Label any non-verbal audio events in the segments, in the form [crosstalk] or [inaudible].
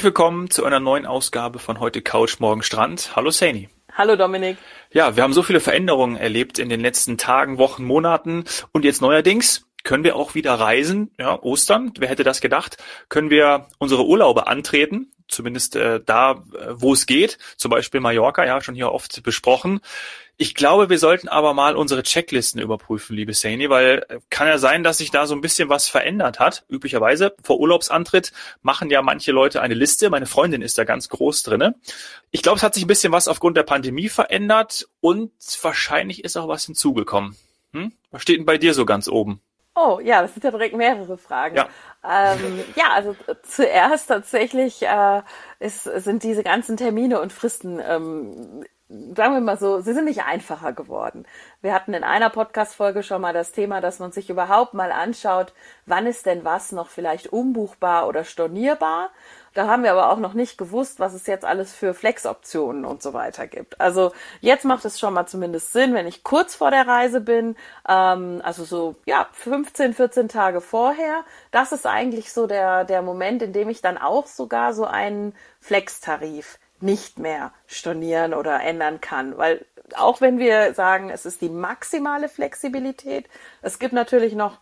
Herzlich willkommen zu einer neuen Ausgabe von heute Couch Morgen Strand. Hallo Saini. Hallo Dominik. Ja, wir haben so viele Veränderungen erlebt in den letzten Tagen, Wochen, Monaten und jetzt neuerdings können wir auch wieder reisen. Ja, Ostern, wer hätte das gedacht? Können wir unsere Urlaube antreten, zumindest äh, da, äh, wo es geht, zum Beispiel Mallorca, ja, schon hier oft besprochen. Ich glaube, wir sollten aber mal unsere Checklisten überprüfen, liebe Saini, weil äh, kann ja sein, dass sich da so ein bisschen was verändert hat. Üblicherweise vor Urlaubsantritt machen ja manche Leute eine Liste. Meine Freundin ist da ganz groß drinne. Ich glaube, es hat sich ein bisschen was aufgrund der Pandemie verändert und wahrscheinlich ist auch was hinzugekommen. Hm? Was steht denn bei dir so ganz oben? Oh, ja, das sind ja direkt mehrere Fragen. Ja, ähm, ja also zuerst tatsächlich äh, ist, sind diese ganzen Termine und Fristen, ähm, sagen wir mal so, sie sind nicht einfacher geworden. Wir hatten in einer Podcast-Folge schon mal das Thema, dass man sich überhaupt mal anschaut, wann ist denn was noch vielleicht umbuchbar oder stornierbar. Da haben wir aber auch noch nicht gewusst, was es jetzt alles für Flex-Optionen und so weiter gibt. Also jetzt macht es schon mal zumindest Sinn, wenn ich kurz vor der Reise bin, ähm, also so ja 15, 14 Tage vorher. Das ist eigentlich so der der Moment, in dem ich dann auch sogar so einen Flex-Tarif nicht mehr stornieren oder ändern kann, weil auch wenn wir sagen, es ist die maximale Flexibilität, es gibt natürlich noch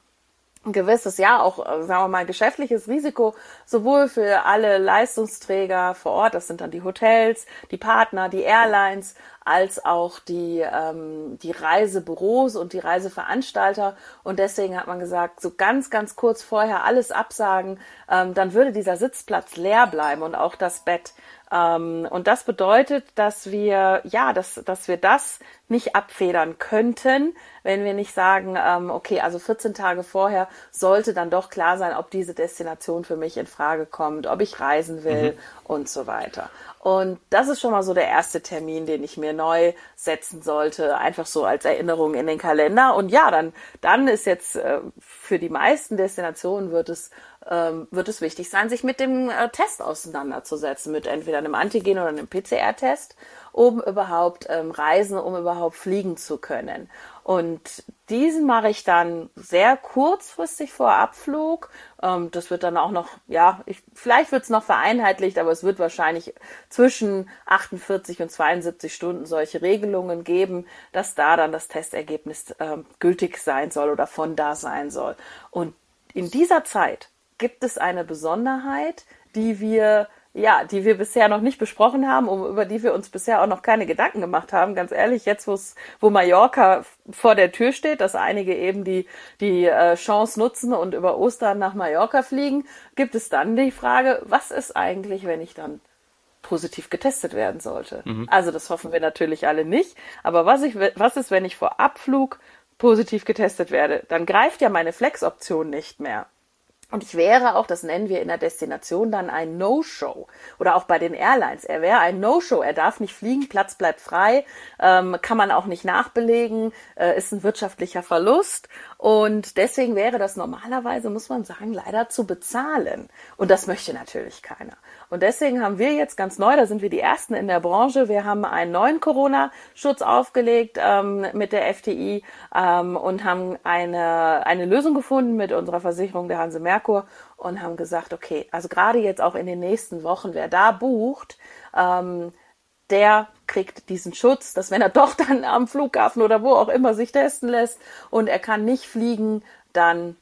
ein gewisses, ja, auch, äh, sagen wir mal, geschäftliches Risiko, sowohl für alle Leistungsträger vor Ort, das sind dann die Hotels, die Partner, die Airlines, als auch die, ähm, die Reisebüros und die Reiseveranstalter. Und deswegen hat man gesagt, so ganz, ganz kurz vorher alles absagen, ähm, dann würde dieser Sitzplatz leer bleiben und auch das Bett. Ähm, und das bedeutet, dass wir, ja, dass, dass wir das nicht abfedern könnten, wenn wir nicht sagen, ähm, okay, also 14 Tage vorher sollte dann doch klar sein, ob diese Destination für mich in Frage kommt, ob ich reisen will mhm. und so weiter. Und das ist schon mal so der erste Termin, den ich mir neu setzen sollte, einfach so als Erinnerung in den Kalender. Und ja, dann, dann ist jetzt äh, für die meisten Destinationen wird es ähm, wird es wichtig sein, sich mit dem äh, Test auseinanderzusetzen, mit entweder einem Antigen oder einem PCR-Test, um überhaupt ähm, reisen, um überhaupt fliegen zu können. Und diesen mache ich dann sehr kurzfristig vor Abflug. Ähm, das wird dann auch noch, ja, ich, vielleicht wird es noch vereinheitlicht, aber es wird wahrscheinlich zwischen 48 und 72 Stunden solche Regelungen geben, dass da dann das Testergebnis ähm, gültig sein soll oder von da sein soll. Und in dieser Zeit gibt es eine Besonderheit, die wir ja, die wir bisher noch nicht besprochen haben, um, über die wir uns bisher auch noch keine Gedanken gemacht haben. Ganz ehrlich, jetzt wo Mallorca vor der Tür steht, dass einige eben die, die äh, Chance nutzen und über Ostern nach Mallorca fliegen, gibt es dann die Frage, was ist eigentlich, wenn ich dann positiv getestet werden sollte? Mhm. Also das hoffen wir natürlich alle nicht. Aber was, ich, was ist, wenn ich vor Abflug positiv getestet werde? Dann greift ja meine Flex-Option nicht mehr. Und ich wäre auch, das nennen wir in der Destination dann ein No-Show. Oder auch bei den Airlines. Er wäre ein No-Show. Er darf nicht fliegen, Platz bleibt frei, ähm, kann man auch nicht nachbelegen, äh, ist ein wirtschaftlicher Verlust. Und deswegen wäre das normalerweise, muss man sagen, leider zu bezahlen. Und das möchte natürlich keiner. Und deswegen haben wir jetzt ganz neu, da sind wir die Ersten in der Branche, wir haben einen neuen Corona-Schutz aufgelegt ähm, mit der FTI ähm, und haben eine, eine Lösung gefunden mit unserer Versicherung der Hanse Merkur und haben gesagt, okay, also gerade jetzt auch in den nächsten Wochen, wer da bucht, ähm, der kriegt diesen Schutz, dass wenn er [laughs] doch dann am Flughafen oder wo auch immer sich testen lässt und er kann nicht fliegen, dann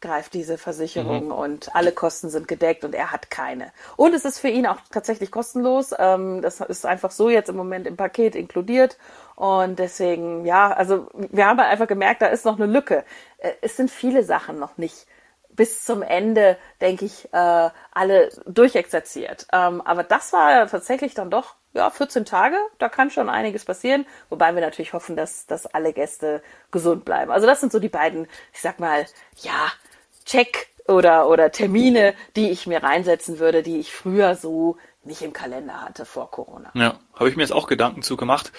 greift diese Versicherung mhm. und alle Kosten sind gedeckt und er hat keine. Und es ist für ihn auch tatsächlich kostenlos. Ähm, das ist einfach so jetzt im Moment im Paket inkludiert. Und deswegen, ja, also wir haben halt einfach gemerkt, da ist noch eine Lücke. Äh, es sind viele Sachen noch nicht bis zum Ende, denke ich, äh, alle durchexerziert. Ähm, aber das war tatsächlich dann doch ja, 14 Tage, da kann schon einiges passieren, wobei wir natürlich hoffen, dass, dass alle Gäste gesund bleiben. Also das sind so die beiden, ich sag mal, ja, Check oder, oder Termine, die ich mir reinsetzen würde, die ich früher so nicht im Kalender hatte vor Corona. Ja, habe ich mir jetzt auch Gedanken zu gemacht.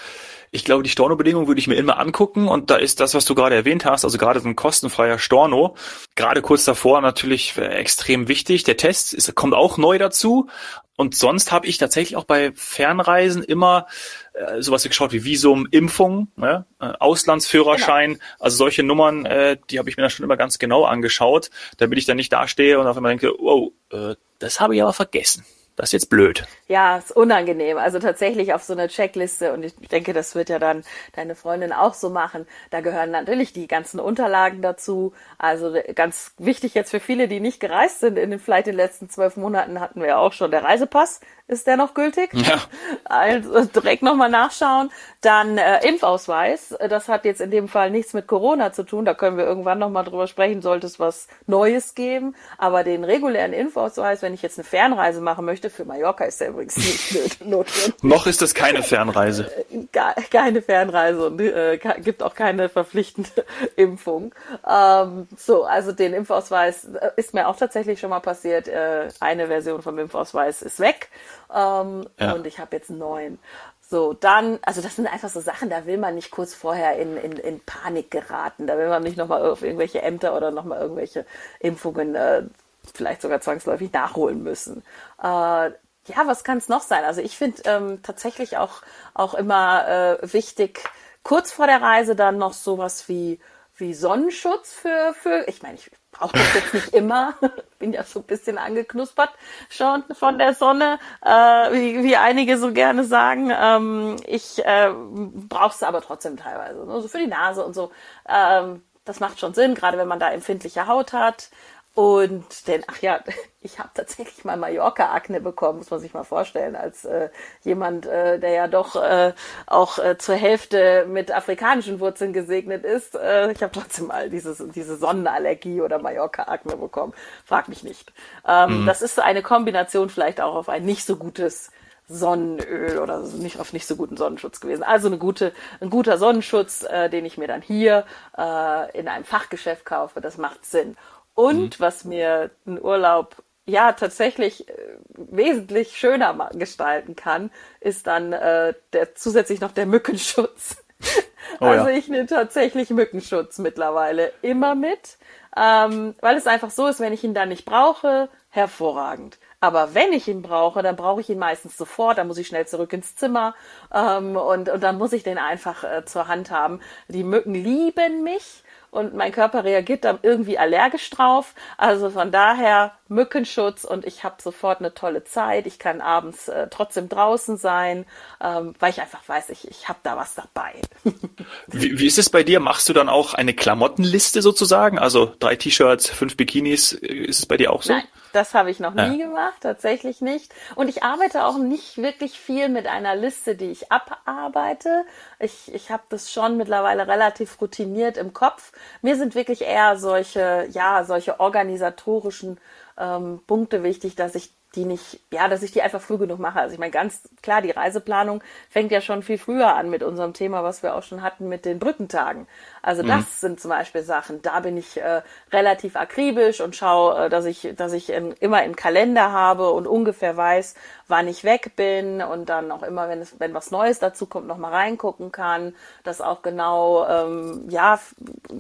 Ich glaube, die Storno-Bedingungen würde ich mir immer angucken und da ist das, was du gerade erwähnt hast, also gerade so ein kostenfreier Storno, gerade kurz davor natürlich extrem wichtig. Der Test ist, kommt auch neu dazu und sonst habe ich tatsächlich auch bei Fernreisen immer äh, sowas geschaut wie Visum, Impfung, ne? äh, Auslandsführerschein, genau. also solche Nummern, äh, die habe ich mir dann schon immer ganz genau angeschaut, damit ich dann nicht dastehe und auf einmal denke, wow, äh, das habe ich aber vergessen. Das ist jetzt blöd. Ja, ist unangenehm. Also tatsächlich auf so einer Checkliste und ich denke, das wird ja dann deine Freundin auch so machen. Da gehören natürlich die ganzen Unterlagen dazu. Also ganz wichtig jetzt für viele, die nicht gereist sind in den vielleicht den letzten zwölf Monaten hatten wir ja auch schon der Reisepass. Ist der noch gültig? Ja. Also direkt nochmal nachschauen. Dann äh, Impfausweis. Das hat jetzt in dem Fall nichts mit Corona zu tun. Da können wir irgendwann nochmal drüber sprechen, sollte es was Neues geben. Aber den regulären Impfausweis, wenn ich jetzt eine Fernreise machen möchte, für Mallorca ist der übrigens nicht [laughs] notwendig. noch ist es keine Fernreise. keine Fernreise und äh, gibt auch keine verpflichtende [laughs] Impfung. Ähm, so, also den Impfausweis äh, ist mir auch tatsächlich schon mal passiert. Äh, eine Version vom Impfausweis ist weg ähm, ja. und ich habe jetzt einen neuen. So, dann, also das sind einfach so Sachen, da will man nicht kurz vorher in, in, in Panik geraten. Da will man nicht nochmal auf irgendwelche Ämter oder nochmal irgendwelche Impfungen äh, vielleicht sogar zwangsläufig nachholen müssen. Äh, ja, was kann es noch sein? Also ich finde ähm, tatsächlich auch, auch immer äh, wichtig, kurz vor der Reise dann noch sowas wie, wie Sonnenschutz für, für ich meine, ich brauche das jetzt nicht immer. [laughs] Bin ja so ein bisschen angeknuspert schon von der Sonne, äh, wie, wie einige so gerne sagen. Ähm, ich äh, brauche es aber trotzdem teilweise. Ne? So für die Nase und so. Ähm, das macht schon Sinn, gerade wenn man da empfindliche Haut hat. Und denn, ach ja, [laughs] ich habe tatsächlich mal Mallorca-Akne bekommen, muss man sich mal vorstellen, als äh, jemand, äh, der ja doch äh, auch äh, zur Hälfte mit afrikanischen Wurzeln gesegnet ist. Äh, ich habe trotzdem mal dieses, diese Sonnenallergie oder Mallorca-Akne bekommen. Frag mich nicht. Ähm, mhm. Das ist eine Kombination vielleicht auch auf ein nicht so gutes Sonnenöl oder nicht auf nicht so guten Sonnenschutz gewesen. Also eine gute, ein guter Sonnenschutz, äh, den ich mir dann hier äh, in einem Fachgeschäft kaufe, das macht Sinn. Und mhm. was mir einen Urlaub ja tatsächlich äh, wesentlich schöner gestalten kann, ist dann äh, der zusätzlich noch der Mückenschutz. [laughs] Oh, also ja. ich nehme tatsächlich Mückenschutz mittlerweile immer mit, ähm, weil es einfach so ist, wenn ich ihn dann nicht brauche, hervorragend. Aber wenn ich ihn brauche, dann brauche ich ihn meistens sofort. Dann muss ich schnell zurück ins Zimmer ähm, und, und dann muss ich den einfach äh, zur Hand haben. Die Mücken lieben mich und mein Körper reagiert dann irgendwie allergisch drauf. Also von daher Mückenschutz und ich habe sofort eine tolle Zeit. Ich kann abends äh, trotzdem draußen sein, ähm, weil ich einfach weiß, ich, ich habe da was dabei. [laughs] wie, wie ist es bei dir? Machst du dann auch eine Klamottenliste sozusagen? Also drei T-Shirts, fünf Bikinis, ist es bei dir auch so? Nein. Das habe ich noch nie ja. gemacht, tatsächlich nicht. Und ich arbeite auch nicht wirklich viel mit einer Liste, die ich abarbeite. Ich, ich habe das schon mittlerweile relativ routiniert im Kopf. Mir sind wirklich eher solche, ja, solche organisatorischen ähm, Punkte wichtig, dass ich die nicht, ja, dass ich die einfach früh genug mache. Also ich meine, ganz klar, die Reiseplanung fängt ja schon viel früher an mit unserem Thema, was wir auch schon hatten mit den Brückentagen. Also mhm. das sind zum Beispiel Sachen, da bin ich äh, relativ akribisch und schaue, äh, dass ich, dass ich in, immer im Kalender habe und ungefähr weiß, wann ich weg bin und dann auch immer, wenn es, wenn was Neues dazu kommt, noch mal reingucken kann. Das auch genau, ähm, ja,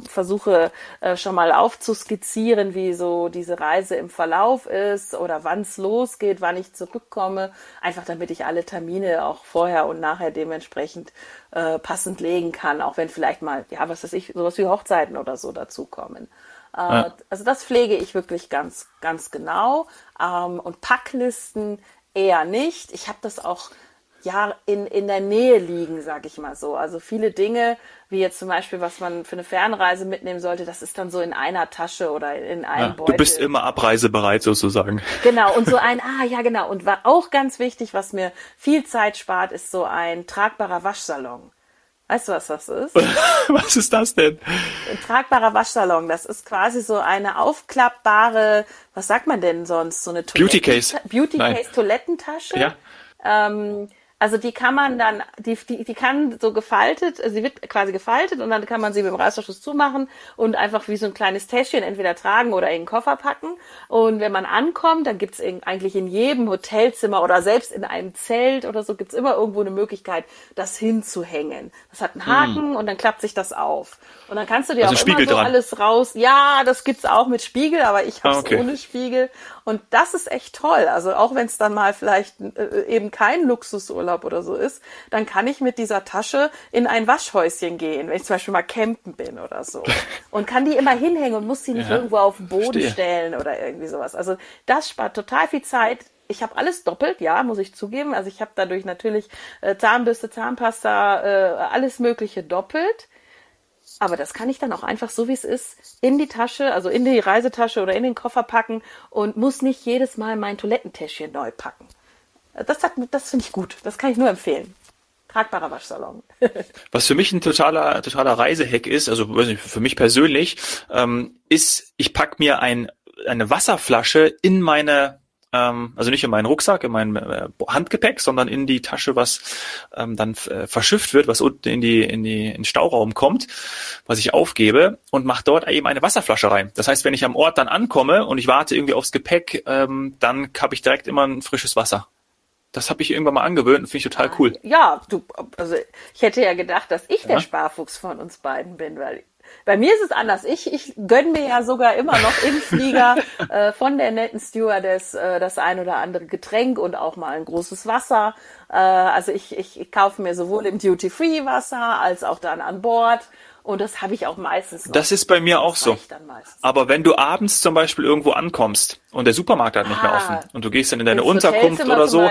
versuche äh, schon mal aufzuskizzieren, wie so diese Reise im Verlauf ist oder wann es losgeht, wann ich zurückkomme. Einfach damit ich alle Termine auch vorher und nachher dementsprechend äh, passend legen kann, auch wenn vielleicht mal, ja, was weiß ich, sowas wie Hochzeiten oder so dazukommen. Äh, ja. Also das pflege ich wirklich ganz, ganz genau. Ähm, und Packlisten eher nicht. Ich habe das auch ja in, in der Nähe liegen, sag ich mal so. Also viele Dinge, wie jetzt zum Beispiel, was man für eine Fernreise mitnehmen sollte, das ist dann so in einer Tasche oder in einem ja, Beutel. Du bist immer abreisebereit sozusagen. Genau, und so [laughs] ein, ah ja genau, und war auch ganz wichtig, was mir viel Zeit spart, ist so ein tragbarer Waschsalon. Weißt du, was das ist? [laughs] was ist das denn? Ein tragbarer Waschsalon. Das ist quasi so eine aufklappbare, was sagt man denn sonst? So eine Beauty Case. Beauty Case Toilettentasche. Ja. Ähm, also die kann man dann, die, die, die kann so gefaltet, also sie wird quasi gefaltet und dann kann man sie mit dem Reißverschluss zumachen und einfach wie so ein kleines Täschchen entweder tragen oder in den Koffer packen. Und wenn man ankommt, dann gibt's eigentlich in jedem Hotelzimmer oder selbst in einem Zelt oder so gibt's immer irgendwo eine Möglichkeit, das hinzuhängen. Das hat einen Haken hm. und dann klappt sich das auf. Und dann kannst du dir also auch immer so dran. alles raus. Ja, das gibt's auch mit Spiegel, aber ich habe ah, okay. ohne Spiegel. Und das ist echt toll. Also auch wenn es dann mal vielleicht äh, eben kein Luxusurlaub oder so ist, dann kann ich mit dieser Tasche in ein Waschhäuschen gehen, wenn ich zum Beispiel mal campen bin oder so. [laughs] Und kann die immer hinhängen und muss sie nicht ja, irgendwo auf den Boden verstehe. stellen oder irgendwie sowas. Also das spart total viel Zeit ich habe alles doppelt, ja, muss ich zugeben. Also ich habe dadurch natürlich äh, Zahnbürste, Zahnpasta, äh, alles Mögliche doppelt. Aber das kann ich dann auch einfach so wie es ist in die Tasche, also in die Reisetasche oder in den Koffer packen und muss nicht jedes Mal mein Toilettentäschchen neu packen. Das, das finde ich gut. Das kann ich nur empfehlen. Tragbarer Waschsalon. [laughs] Was für mich ein totaler, totaler Reisehack ist, also für mich persönlich, ähm, ist, ich pack mir ein, eine Wasserflasche in meine ähm, also nicht in meinen Rucksack, in mein äh, Handgepäck, sondern in die Tasche, was ähm, dann äh, verschifft wird, was unten in die in die in den Stauraum kommt, was ich aufgebe und mache dort eben eine Wasserflasche rein. Das heißt, wenn ich am Ort dann ankomme und ich warte irgendwie aufs Gepäck, ähm, dann habe ich direkt immer ein frisches Wasser. Das habe ich irgendwann mal angewöhnt und finde ich total cool. Ja, du, also ich hätte ja gedacht, dass ich ja. der Sparfuchs von uns beiden bin, weil bei mir ist es anders. Ich, ich gönne mir ja sogar immer noch im Flieger [laughs] äh, von der netten Stewardess äh, das ein oder andere Getränk und auch mal ein großes Wasser. Äh, also ich, ich, ich kaufe mir sowohl im Duty-Free Wasser als auch dann an Bord. Und das habe ich auch meistens. Noch. Das ist bei mir auch so. Aber wenn du abends zum Beispiel irgendwo ankommst und der Supermarkt hat nicht ah, mehr offen und du gehst dann in deine Unterkunft oder so,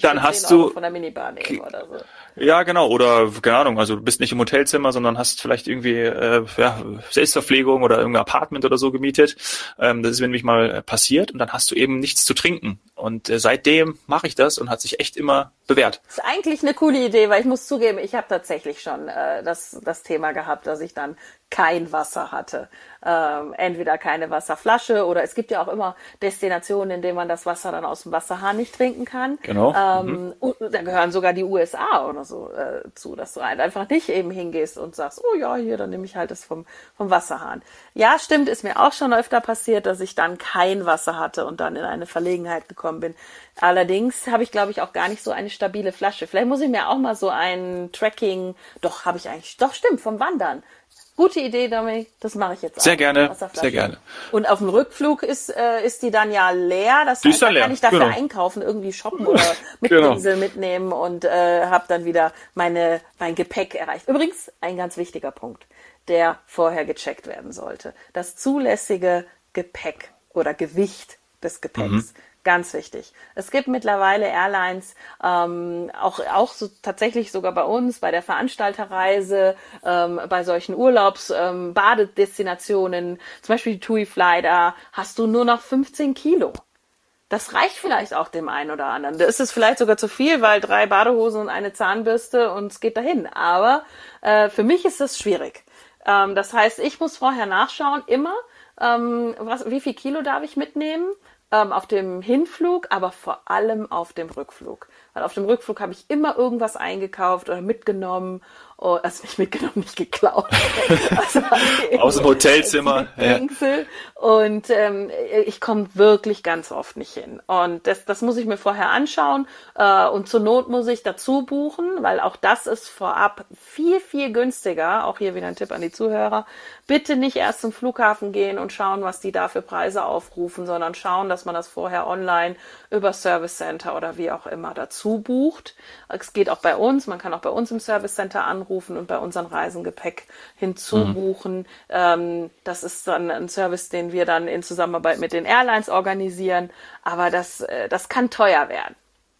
dann hast du von der Minibar nehmen oder so. Ja, genau. Oder keine Ahnung, also du bist nicht im Hotelzimmer, sondern hast vielleicht irgendwie äh, ja, Selbstverpflegung oder irgendein Apartment oder so gemietet. Ähm, das ist nämlich mal passiert und dann hast du eben nichts zu trinken. Und äh, seitdem mache ich das und hat sich echt immer bewährt. Das ist eigentlich eine coole Idee, weil ich muss zugeben, ich habe tatsächlich schon äh, das, das Thema gehabt, dass ich dann kein Wasser hatte. Ähm, entweder keine Wasserflasche oder es gibt ja auch immer Destinationen, in denen man das Wasser dann aus dem Wasserhahn nicht trinken kann. Genau. Ähm, mhm. Da gehören sogar die USA oder so äh, zu, dass du halt einfach nicht eben hingehst und sagst, oh ja, hier, dann nehme ich halt das vom, vom Wasserhahn. Ja, stimmt, ist mir auch schon öfter passiert, dass ich dann kein Wasser hatte und dann in eine Verlegenheit gekommen bin. Allerdings habe ich, glaube ich, auch gar nicht so eine stabile Flasche. Vielleicht muss ich mir auch mal so ein Tracking, doch habe ich eigentlich, doch stimmt, vom Wandern Gute Idee, Dominik. Das mache ich jetzt auch. Sehr gerne, sehr gerne. Und auf dem Rückflug ist, äh, ist die dann ja leer. Das heißt, da kann ich dafür genau. einkaufen, irgendwie shoppen oder [laughs] mit genau. Pinsel mitnehmen und äh, habe dann wieder meine, mein Gepäck erreicht. Übrigens, ein ganz wichtiger Punkt, der vorher gecheckt werden sollte. Das zulässige Gepäck oder Gewicht des Gepäcks. Mhm. Ganz wichtig. Es gibt mittlerweile Airlines, ähm, auch, auch so tatsächlich sogar bei uns, bei der Veranstalterreise, ähm, bei solchen Urlaubs, ähm, Badedestinationen, zum Beispiel die TUI Fly, da hast du nur noch 15 Kilo. Das reicht vielleicht auch dem einen oder anderen. Da ist es vielleicht sogar zu viel, weil drei Badehosen und eine Zahnbürste und es geht dahin. Aber äh, für mich ist das schwierig. Ähm, das heißt, ich muss vorher nachschauen, immer, ähm, was, wie viel Kilo darf ich mitnehmen ähm, auf dem Hinflug, aber vor allem auf dem Rückflug. Weil auf dem Rückflug habe ich immer irgendwas eingekauft oder mitgenommen Oh, also nicht mitgenommen, nicht geklaut. [laughs] also Aus dem Hotelzimmer. Ja. Und ähm, ich komme wirklich ganz oft nicht hin. Und das, das muss ich mir vorher anschauen. Äh, und zur Not muss ich dazu buchen, weil auch das ist vorab viel, viel günstiger. Auch hier wieder ein Tipp an die Zuhörer. Bitte nicht erst zum Flughafen gehen und schauen, was die da für Preise aufrufen, sondern schauen, dass man das vorher online über Service Center oder wie auch immer dazu bucht. Es geht auch bei uns. Man kann auch bei uns im Service Center anrufen abrufen und bei unseren Reisen Gepäck hinzubuchen. Mhm. Ähm, das ist dann ein Service, den wir dann in Zusammenarbeit mit den Airlines organisieren. Aber das, äh, das kann teuer werden.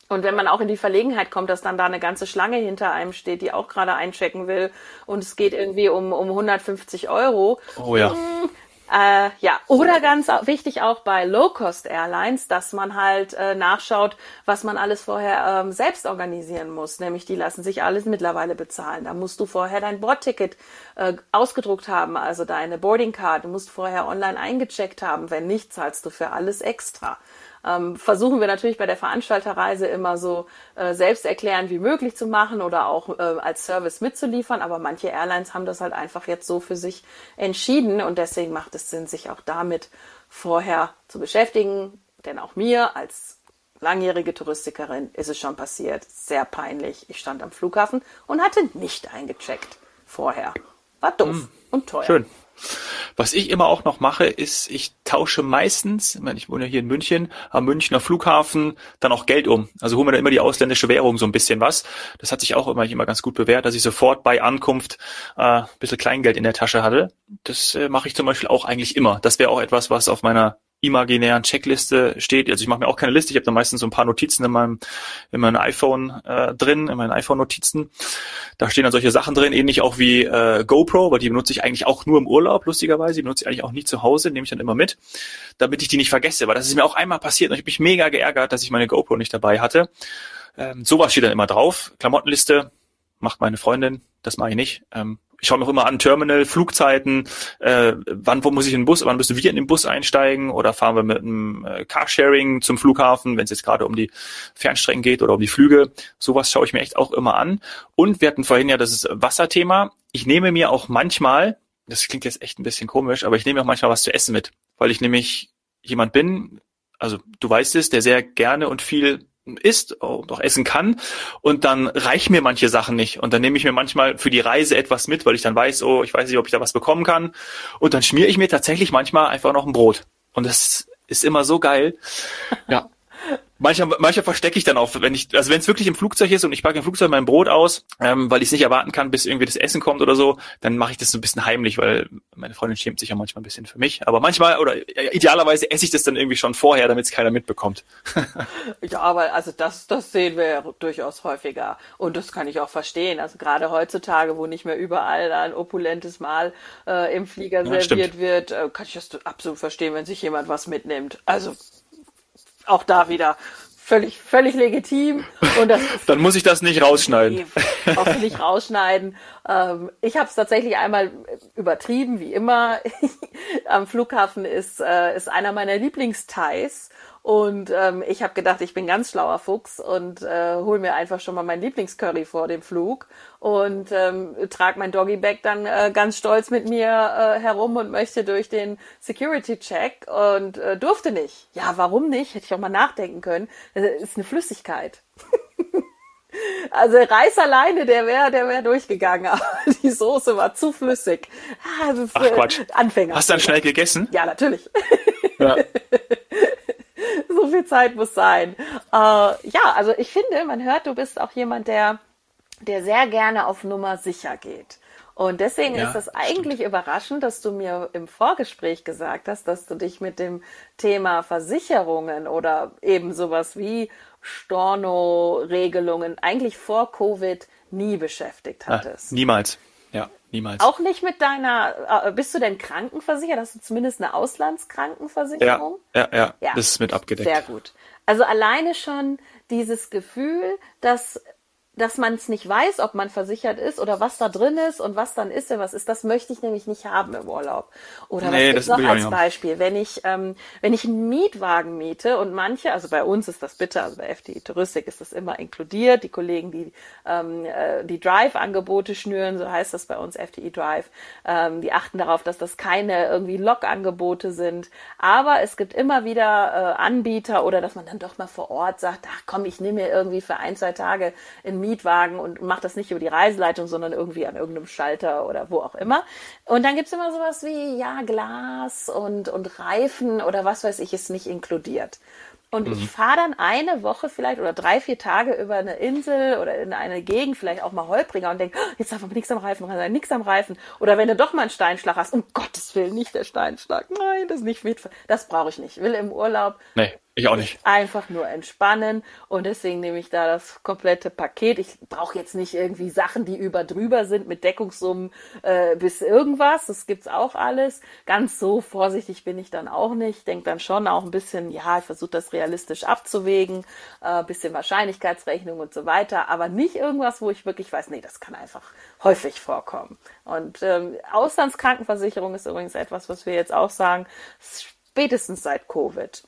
Und wenn man auch in die Verlegenheit kommt, dass dann da eine ganze Schlange hinter einem steht, die auch gerade einchecken will und es geht irgendwie um, um 150 Euro, oh ja. Äh, ja, oder ganz wichtig auch bei Low-Cost-Airlines, dass man halt äh, nachschaut, was man alles vorher ähm, selbst organisieren muss. Nämlich die lassen sich alles mittlerweile bezahlen. Da musst du vorher dein Bordticket äh, ausgedruckt haben, also deine Boarding Card. Du musst vorher online eingecheckt haben. Wenn nicht, zahlst du für alles extra ähm, versuchen wir natürlich bei der Veranstalterreise immer so äh, selbsterklärend wie möglich zu machen oder auch äh, als Service mitzuliefern. Aber manche Airlines haben das halt einfach jetzt so für sich entschieden und deswegen macht es Sinn, sich auch damit vorher zu beschäftigen. Denn auch mir als langjährige Touristikerin ist es schon passiert. Sehr peinlich. Ich stand am Flughafen und hatte nicht eingecheckt vorher. War doof mm, und teuer. Schön. Was ich immer auch noch mache, ist, ich tausche meistens, ich, meine, ich wohne ja hier in München, am Münchner Flughafen dann auch Geld um. Also hole mir da immer die ausländische Währung so ein bisschen was. Das hat sich auch immer, immer ganz gut bewährt, dass ich sofort bei Ankunft äh, ein bisschen Kleingeld in der Tasche hatte. Das äh, mache ich zum Beispiel auch eigentlich immer. Das wäre auch etwas, was auf meiner imaginären Checkliste steht. Also ich mache mir auch keine Liste, ich habe da meistens so ein paar Notizen in meinem, in meinem iPhone äh, drin, in meinen iPhone-Notizen. Da stehen dann solche Sachen drin, ähnlich auch wie äh, GoPro, weil die benutze ich eigentlich auch nur im Urlaub, lustigerweise. Die benutze ich eigentlich auch nie zu Hause, nehme ich dann immer mit, damit ich die nicht vergesse. Weil das ist mir auch einmal passiert und ich habe mich mega geärgert, dass ich meine GoPro nicht dabei hatte. Ähm, sowas steht dann immer drauf. Klamottenliste macht meine Freundin, das mache ich nicht. Ähm, ich schaue mir auch immer an, Terminal, Flugzeiten, äh, wann wo muss ich in den Bus, wann müssen wir in den Bus einsteigen oder fahren wir mit einem äh, Carsharing zum Flughafen, wenn es jetzt gerade um die Fernstrecken geht oder um die Flüge. Sowas schaue ich mir echt auch immer an. Und wir hatten vorhin ja das Wasserthema. Ich nehme mir auch manchmal, das klingt jetzt echt ein bisschen komisch, aber ich nehme auch manchmal was zu essen mit, weil ich nämlich jemand bin, also du weißt es, der sehr gerne und viel isst und auch essen kann und dann reichen mir manche Sachen nicht und dann nehme ich mir manchmal für die Reise etwas mit, weil ich dann weiß, oh, ich weiß nicht, ob ich da was bekommen kann und dann schmiere ich mir tatsächlich manchmal einfach noch ein Brot und das ist immer so geil. Ja. [laughs] Manchmal, manchmal verstecke ich dann auch, wenn ich, also wenn es wirklich im Flugzeug ist und ich packe im Flugzeug mein Brot aus, ähm, weil ich es nicht erwarten kann, bis irgendwie das Essen kommt oder so, dann mache ich das so ein bisschen heimlich, weil meine Freundin schämt sich ja manchmal ein bisschen für mich. Aber manchmal oder idealerweise esse ich das dann irgendwie schon vorher, damit es keiner mitbekommt. [laughs] ja, aber also das, das sehen wir ja durchaus häufiger. Und das kann ich auch verstehen. Also gerade heutzutage, wo nicht mehr überall ein opulentes Mahl äh, im Flieger ja, serviert stimmt. wird, äh, kann ich das absolut verstehen, wenn sich jemand was mitnimmt. Also auch da wieder völlig, völlig legitim. Und das [laughs] Dann muss ich das nicht rausschneiden. Nee, auch nicht rausschneiden. Ähm, ich habe es tatsächlich einmal übertrieben, wie immer. [laughs] Am Flughafen ist, äh, ist einer meiner Lieblingsthais und ähm, ich habe gedacht, ich bin ganz schlauer Fuchs und äh, hol mir einfach schon mal mein Lieblingscurry vor dem Flug und ähm, trage mein Doggy-Bag dann äh, ganz stolz mit mir äh, herum und möchte durch den Security-Check und äh, durfte nicht. Ja, warum nicht? Hätte ich auch mal nachdenken können. Das ist eine Flüssigkeit. [laughs] Also Reis alleine, der wäre der wäre durchgegangen, [laughs] aber die Soße war zu flüssig. Ah, Ach Quatsch. Anfänger. Hast du dann schnell gegessen? Ja, natürlich. Ja. [laughs] so viel Zeit muss sein. Äh, ja, also ich finde, man hört, du bist auch jemand, der, der sehr gerne auf Nummer sicher geht. Und deswegen ja, ist es eigentlich stimmt. überraschend, dass du mir im Vorgespräch gesagt hast, dass du dich mit dem Thema Versicherungen oder eben sowas wie Storno-Regelungen eigentlich vor Covid nie beschäftigt ah, hattest. Ah, niemals. Niemals. Auch nicht mit deiner, äh, bist du denn krankenversichert? Hast du zumindest eine Auslandskrankenversicherung? Ja, ja, ja, ja. das ist mit abgedeckt. Sehr gut. Also alleine schon dieses Gefühl, dass dass man es nicht weiß, ob man versichert ist oder was da drin ist und was dann ist, was ist, das möchte ich nämlich nicht haben im Urlaub. Oder nee, was gibt's noch als Beispiel? Wenn ich, ähm, wenn ich einen Mietwagen miete und manche, also bei uns ist das bitte, also bei FDI Touristik ist das immer inkludiert, die Kollegen, die ähm, äh, die Drive-Angebote schnüren, so heißt das bei uns FDI Drive, ähm, die achten darauf, dass das keine irgendwie Log-Angebote sind. Aber es gibt immer wieder äh, Anbieter oder dass man dann doch mal vor Ort sagt, ach komm, ich nehme mir irgendwie für ein, zwei Tage in Mietwagen und macht das nicht über die Reiseleitung, sondern irgendwie an irgendeinem Schalter oder wo auch immer. Und dann gibt's immer sowas wie, ja, Glas und, und Reifen oder was weiß ich, ist nicht inkludiert. Und mhm. ich fahre dann eine Woche vielleicht oder drei, vier Tage über eine Insel oder in eine Gegend, vielleicht auch mal Holpringer und denke, oh, jetzt darf aber nichts am Reifen sein, nichts am Reifen. Oder wenn du doch mal einen Steinschlag hast, um Gottes Willen, nicht der Steinschlag. Nein, das ist nicht mit. Das brauche ich nicht. Ich will im Urlaub nee. Ich auch nicht. Einfach nur entspannen und deswegen nehme ich da das komplette Paket. Ich brauche jetzt nicht irgendwie Sachen, die über drüber sind mit Deckungssummen äh, bis irgendwas. Das gibt's auch alles. Ganz so vorsichtig bin ich dann auch nicht. Denke dann schon auch ein bisschen, ja, ich versuche das realistisch abzuwägen, äh, bisschen Wahrscheinlichkeitsrechnung und so weiter, aber nicht irgendwas, wo ich wirklich weiß, nee, das kann einfach häufig vorkommen. Und ähm, Auslandskrankenversicherung ist übrigens etwas, was wir jetzt auch sagen, spätestens seit Covid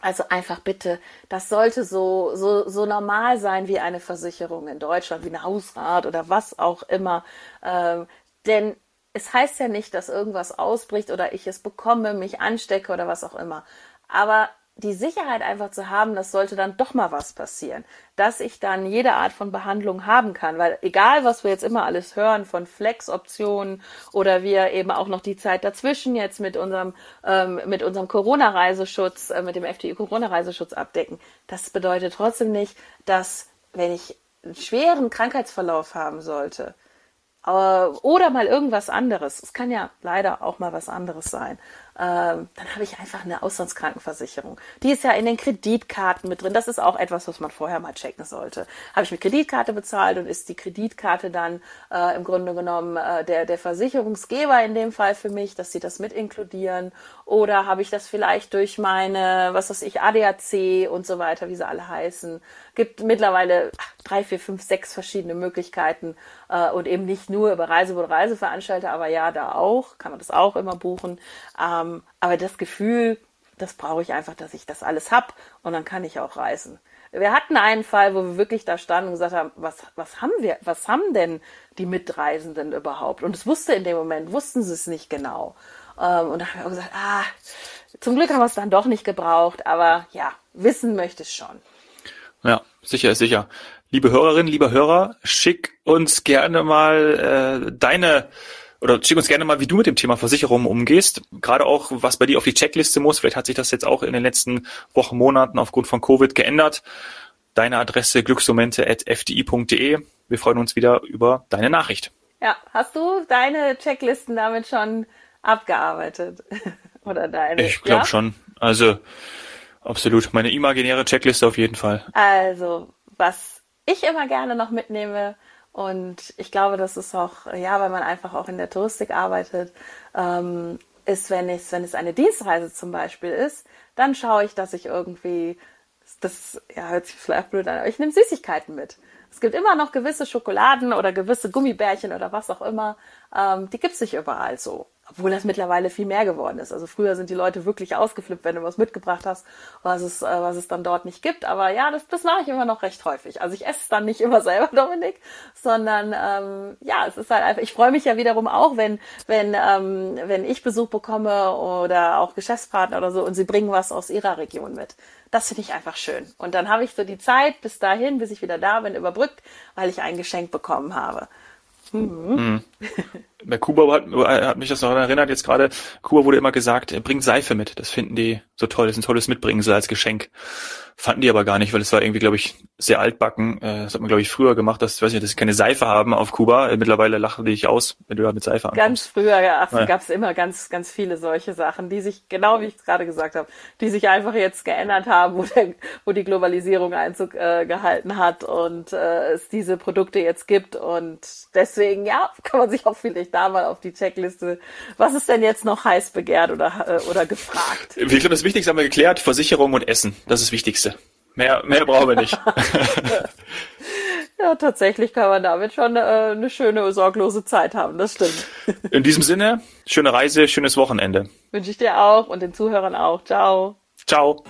also einfach bitte, das sollte so, so, so normal sein wie eine Versicherung in Deutschland, wie eine Hausrat oder was auch immer. Ähm, denn es heißt ja nicht, dass irgendwas ausbricht oder ich es bekomme, mich anstecke oder was auch immer. Aber die Sicherheit einfach zu haben, das sollte dann doch mal was passieren, dass ich dann jede Art von Behandlung haben kann, weil egal was wir jetzt immer alles hören von Flex-Optionen oder wir eben auch noch die Zeit dazwischen jetzt mit unserem ähm, mit unserem Corona-Reiseschutz, äh, mit dem FDI Corona-Reiseschutz abdecken, das bedeutet trotzdem nicht, dass wenn ich einen schweren Krankheitsverlauf haben sollte, äh, oder mal irgendwas anderes. Es kann ja leider auch mal was anderes sein. Ähm, dann habe ich einfach eine Auslandskrankenversicherung. Die ist ja in den Kreditkarten mit drin. Das ist auch etwas, was man vorher mal checken sollte. Habe ich mit Kreditkarte bezahlt und ist die Kreditkarte dann äh, im Grunde genommen äh, der, der Versicherungsgeber in dem Fall für mich, dass sie das mit inkludieren? Oder habe ich das vielleicht durch meine, was weiß ich, ADAC und so weiter, wie sie alle heißen? Gibt mittlerweile drei, vier, fünf, sechs verschiedene Möglichkeiten äh, und eben nicht nur über Reisebüro Reiseveranstalter, aber ja, da auch, kann man das auch immer buchen. Ähm, aber das Gefühl, das brauche ich einfach, dass ich das alles hab und dann kann ich auch reisen. Wir hatten einen Fall, wo wir wirklich da standen und gesagt haben, was, was haben wir, was haben denn die Mitreisenden überhaupt? Und es wusste in dem Moment, wussten sie es nicht genau. Ähm, und da haben wir auch gesagt, ah, zum Glück haben wir es dann doch nicht gebraucht, aber ja, wissen möchte es schon. Ja, sicher ist sicher. Liebe Hörerinnen, lieber Hörer, schick uns gerne mal äh, deine oder schick uns gerne mal, wie du mit dem Thema Versicherungen umgehst. Gerade auch, was bei dir auf die Checkliste muss. Vielleicht hat sich das jetzt auch in den letzten Wochen, Monaten aufgrund von Covid geändert. Deine Adresse glücksmomente.fdi.de. Wir freuen uns wieder über deine Nachricht. Ja, hast du deine Checklisten damit schon abgearbeitet? [laughs] Oder deine? Ich glaube ja? schon. Also, absolut. Meine imaginäre Checkliste auf jeden Fall. Also, was ich immer gerne noch mitnehme, und ich glaube, das ist auch, ja, weil man einfach auch in der Touristik arbeitet, ähm, ist, wenn es, wenn es eine Dienstreise zum Beispiel ist, dann schaue ich, dass ich irgendwie, das ja, hört sich vielleicht blöd an, aber ich nehme Süßigkeiten mit. Es gibt immer noch gewisse Schokoladen oder gewisse Gummibärchen oder was auch immer, ähm, die gibt es nicht überall so obwohl das mittlerweile viel mehr geworden ist. Also früher sind die Leute wirklich ausgeflippt, wenn du was mitgebracht hast, was es, äh, was es dann dort nicht gibt. Aber ja, das, das mache ich immer noch recht häufig. Also ich esse es dann nicht immer selber, [laughs] Dominik, sondern ähm, ja, es ist halt einfach, ich freue mich ja wiederum auch, wenn, wenn, ähm, wenn ich Besuch bekomme oder auch Geschäftspartner oder so und sie bringen was aus ihrer Region mit. Das finde ich einfach schön. Und dann habe ich so die Zeit bis dahin, bis ich wieder da bin, überbrückt, weil ich ein Geschenk bekommen habe. Mhm. Mhm. Bei Kuba hat, hat, mich das noch erinnert, jetzt gerade, Kuba wurde immer gesagt, bringt Seife mit. Das finden die so toll, das ist ein tolles Mitbringsel als Geschenk. Fanden die aber gar nicht, weil es war irgendwie, glaube ich, sehr altbacken. Äh, das hat man, glaube ich, früher gemacht, dass, weiß nicht, dass sie keine Seife haben auf Kuba. Äh, mittlerweile lachen die dich aus, wenn du da mit Seife ankommst. Ganz früher ja, ja. gab es immer ganz, ganz viele solche Sachen, die sich, genau wie ich es gerade gesagt habe, die sich einfach jetzt geändert haben, [laughs] wo, der, wo die Globalisierung Einzug äh, gehalten hat und äh, es diese Produkte jetzt gibt. Und deswegen, ja, kann man sich auch vielleicht da mal auf die Checkliste, was ist denn jetzt noch heiß begehrt oder, äh, oder gefragt? Ich glaube, das Wichtigste haben wir geklärt, Versicherung und Essen. Das ist das Wichtigste. Mehr, mehr brauchen wir nicht. [laughs] ja, tatsächlich kann man damit schon äh, eine schöne, sorglose Zeit haben, das stimmt. [laughs] In diesem Sinne, schöne Reise, schönes Wochenende. Wünsche ich dir auch und den Zuhörern auch. Ciao. Ciao.